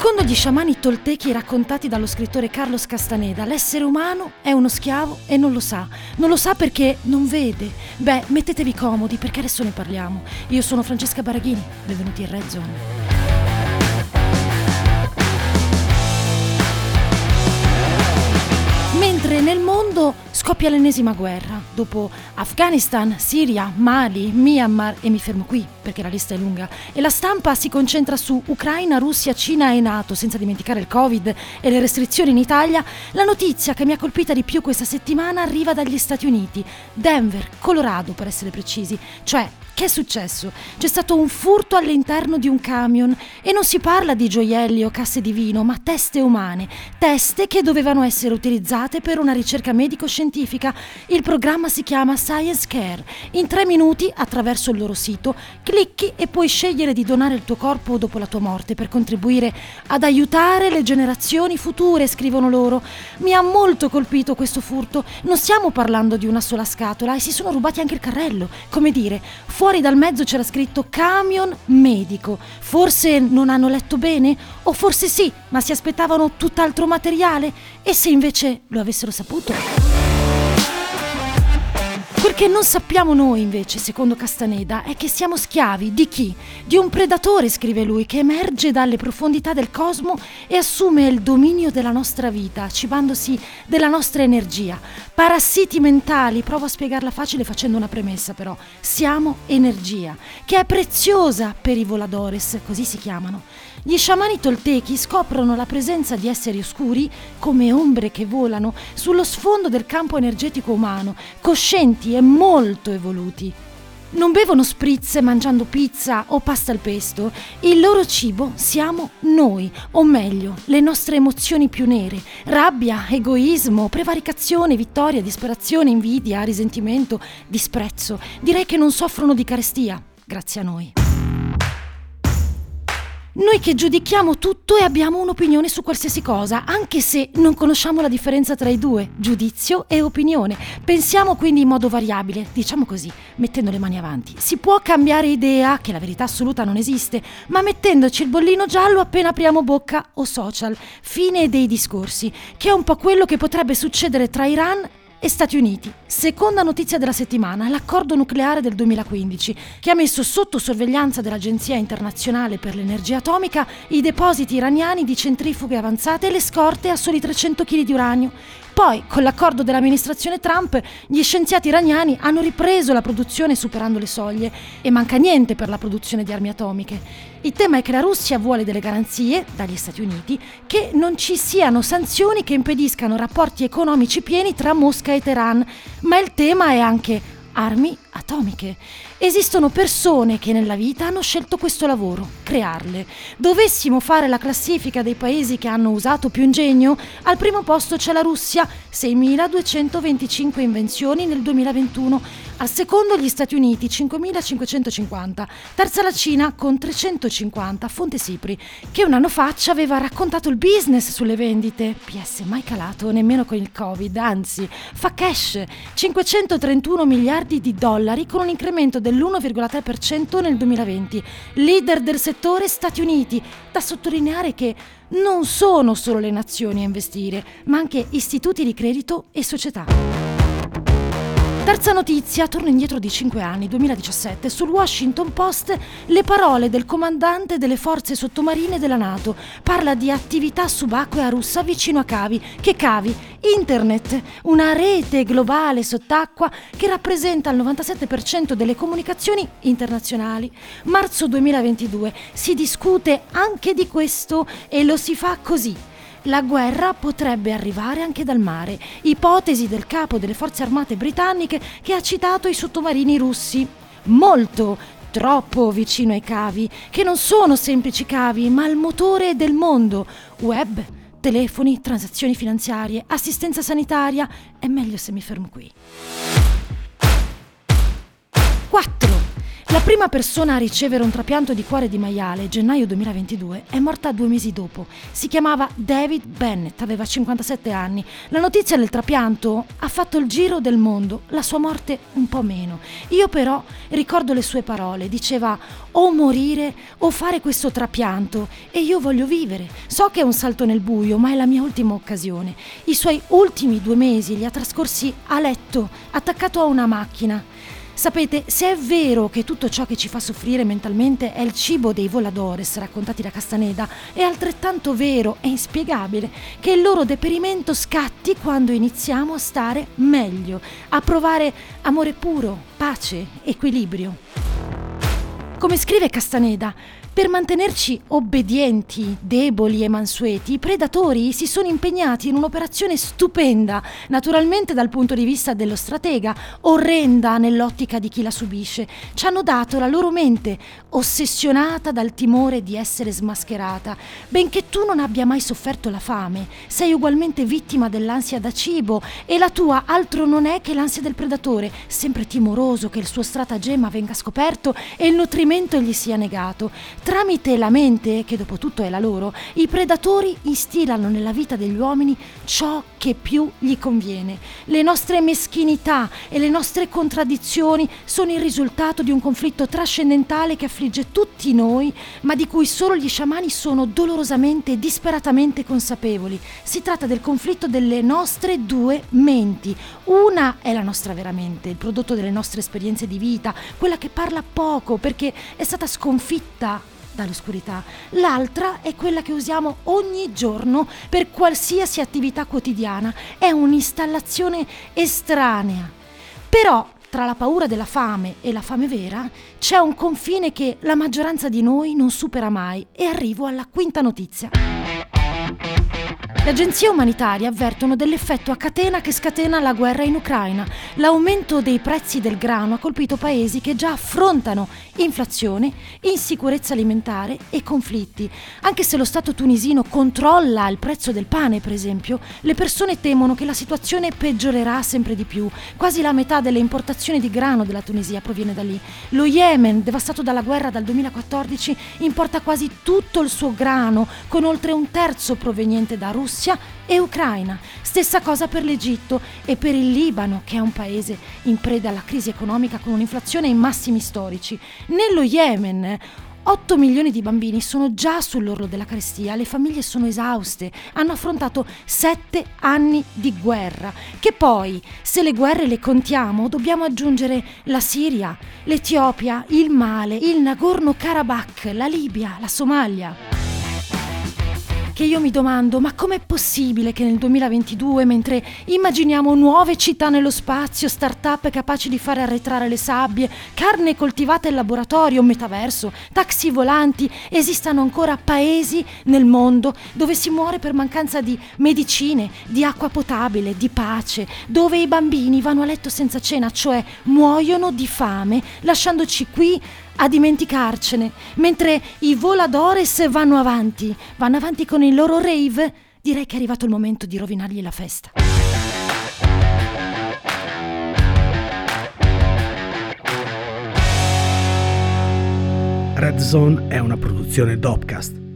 Secondo gli sciamani toltechi raccontati dallo scrittore Carlos Castaneda, l'essere umano è uno schiavo e non lo sa. Non lo sa perché non vede. Beh, mettetevi comodi perché adesso ne parliamo. Io sono Francesca Baraghini, benvenuti in Red Zone. Mentre nel mondo scoppia l'ennesima guerra, dopo Afghanistan, Siria, Mali, Myanmar e mi fermo qui perché la lista è lunga, e la stampa si concentra su Ucraina, Russia, Cina e Nato, senza dimenticare il Covid e le restrizioni in Italia, la notizia che mi ha colpita di più questa settimana arriva dagli Stati Uniti, Denver, Colorado per essere precisi, cioè che è successo? C'è stato un furto all'interno di un camion e non si parla di gioielli o casse di vino, ma teste umane, teste che dovevano essere utilizzate per una ricerca medico-scientifica. Il programma si chiama Science Care. In tre minuti, attraverso il loro sito, clicchi e puoi scegliere di donare il tuo corpo dopo la tua morte per contribuire ad aiutare le generazioni future, scrivono loro. Mi ha molto colpito questo furto. Non stiamo parlando di una sola scatola e si sono rubati anche il carrello. Come dire, fuori fuori dal mezzo c'era scritto camion medico. Forse non hanno letto bene? O forse sì, ma si aspettavano tutt'altro materiale? E se invece lo avessero saputo? Quel che non sappiamo noi invece, secondo Castaneda, è che siamo schiavi di chi? Di un predatore, scrive lui, che emerge dalle profondità del cosmo e assume il dominio della nostra vita, cibandosi della nostra energia. Parassiti mentali, provo a spiegarla facile facendo una premessa però, siamo energia, che è preziosa per i voladores, così si chiamano. Gli sciamani toltechi scoprono la presenza di esseri oscuri, come ombre che volano, sullo sfondo del campo energetico umano, coscienti e molto evoluti. Non bevono spritz mangiando pizza o pasta al pesto. Il loro cibo siamo noi, o meglio, le nostre emozioni più nere. Rabbia, egoismo, prevaricazione, vittoria, disperazione, invidia, risentimento, disprezzo. Direi che non soffrono di carestia, grazie a noi. Noi che giudichiamo tutto e abbiamo un'opinione su qualsiasi cosa, anche se non conosciamo la differenza tra i due, giudizio e opinione. Pensiamo quindi in modo variabile, diciamo così, mettendo le mani avanti. Si può cambiare idea, che la verità assoluta non esiste, ma mettendoci il bollino giallo appena apriamo bocca o social. Fine dei discorsi, che è un po' quello che potrebbe succedere tra Iran e Stati Uniti. Seconda notizia della settimana, l'accordo nucleare del 2015, che ha messo sotto sorveglianza dell'Agenzia internazionale per l'energia atomica i depositi iraniani di centrifughe avanzate e le scorte a soli 300 kg di uranio. Poi, con l'accordo dell'amministrazione Trump, gli scienziati iraniani hanno ripreso la produzione superando le soglie e manca niente per la produzione di armi atomiche. Il tema è che la Russia vuole delle garanzie dagli Stati Uniti che non ci siano sanzioni che impediscano rapporti economici pieni tra Mosca e Teheran, ma il tema è anche armi atomiche. Esistono persone che nella vita hanno scelto questo lavoro, crearle. Dovessimo fare la classifica dei paesi che hanno usato più ingegno, al primo posto c'è la Russia, 6.225 invenzioni nel 2021, al secondo gli Stati Uniti, 5.550, terza la Cina con 350, Fonte Sipri, che un anno fa ci aveva raccontato il business sulle vendite. PS mai calato nemmeno con il Covid, anzi fa cash, 531 miliardi di dollari con un incremento del dell'1,3% nel 2020. Leader del settore Stati Uniti. Da sottolineare che non sono solo le nazioni a investire, ma anche istituti di credito e società. Terza notizia, torno indietro di 5 anni, 2017, sul Washington Post le parole del comandante delle forze sottomarine della Nato. Parla di attività subacquea russa vicino a Cavi. Che Cavi? Internet, una rete globale sott'acqua che rappresenta il 97% delle comunicazioni internazionali. Marzo 2022 si discute anche di questo e lo si fa così la guerra potrebbe arrivare anche dal mare, ipotesi del capo delle forze armate britanniche che ha citato i sottomarini russi. Molto, troppo vicino ai cavi, che non sono semplici cavi, ma il motore del mondo. Web, telefoni, transazioni finanziarie, assistenza sanitaria. È meglio se mi fermo qui. La prima persona a ricevere un trapianto di cuore di maiale, gennaio 2022, è morta due mesi dopo. Si chiamava David Bennett, aveva 57 anni. La notizia del trapianto ha fatto il giro del mondo, la sua morte un po' meno. Io però ricordo le sue parole, diceva o morire o fare questo trapianto e io voglio vivere. So che è un salto nel buio, ma è la mia ultima occasione. I suoi ultimi due mesi li ha trascorsi a letto, attaccato a una macchina. Sapete, se è vero che tutto ciò che ci fa soffrire mentalmente è il cibo dei voladores raccontati da Castaneda, è altrettanto vero e inspiegabile che il loro deperimento scatti quando iniziamo a stare meglio, a provare amore puro, pace, equilibrio. Come scrive Castaneda, per mantenerci obbedienti, deboli e mansueti, i predatori si sono impegnati in un'operazione stupenda, naturalmente dal punto di vista dello stratega, orrenda nell'ottica di chi la subisce. Ci hanno dato la loro mente, ossessionata dal timore di essere smascherata. Benché tu non abbia mai sofferto la fame, sei ugualmente vittima dell'ansia da cibo e la tua altro non è che l'ansia del predatore, sempre timoroso che il suo stratagemma venga scoperto e il nutrimento gli sia negato. Tramite la mente, che dopo tutto è la loro, i predatori instillano nella vita degli uomini ciò che più gli conviene. Le nostre meschinità e le nostre contraddizioni sono il risultato di un conflitto trascendentale che affligge tutti noi, ma di cui solo gli sciamani sono dolorosamente e disperatamente consapevoli. Si tratta del conflitto delle nostre due menti. Una è la nostra vera mente, il prodotto delle nostre esperienze di vita, quella che parla poco perché è stata sconfitta dall'oscurità. L'altra è quella che usiamo ogni giorno per qualsiasi attività quotidiana. È un'installazione estranea. Però tra la paura della fame e la fame vera c'è un confine che la maggioranza di noi non supera mai e arrivo alla quinta notizia. Le agenzie umanitarie avvertono dell'effetto a catena che scatena la guerra in Ucraina. L'aumento dei prezzi del grano ha colpito paesi che già affrontano inflazione, insicurezza alimentare e conflitti. Anche se lo Stato tunisino controlla il prezzo del pane, per esempio, le persone temono che la situazione peggiorerà sempre di più. Quasi la metà delle importazioni di grano della Tunisia proviene da lì. Lo Yemen, devastato dalla guerra dal 2014, importa quasi tutto il suo grano, con oltre un terzo proveniente da Russia Russia e Ucraina. Stessa cosa per l'Egitto e per il Libano, che è un paese in preda alla crisi economica con un'inflazione ai massimi storici. Nello Yemen 8 milioni di bambini sono già sull'orlo della carestia, le famiglie sono esauste, hanno affrontato 7 anni di guerra, che poi, se le guerre le contiamo, dobbiamo aggiungere la Siria, l'Etiopia, il Male, il Nagorno-Karabakh, la Libia, la Somalia che io mi domando, ma com'è possibile che nel 2022, mentre immaginiamo nuove città nello spazio, start-up capaci di fare arretrare le sabbie, carne coltivata in laboratorio, metaverso, taxi volanti, esistano ancora paesi nel mondo dove si muore per mancanza di medicine, di acqua potabile, di pace, dove i bambini vanno a letto senza cena, cioè muoiono di fame, lasciandoci qui a dimenticarcene, mentre i voladores vanno avanti, vanno avanti con il loro rave, direi che è arrivato il momento di rovinargli la festa. Red Zone è una produzione Dopcast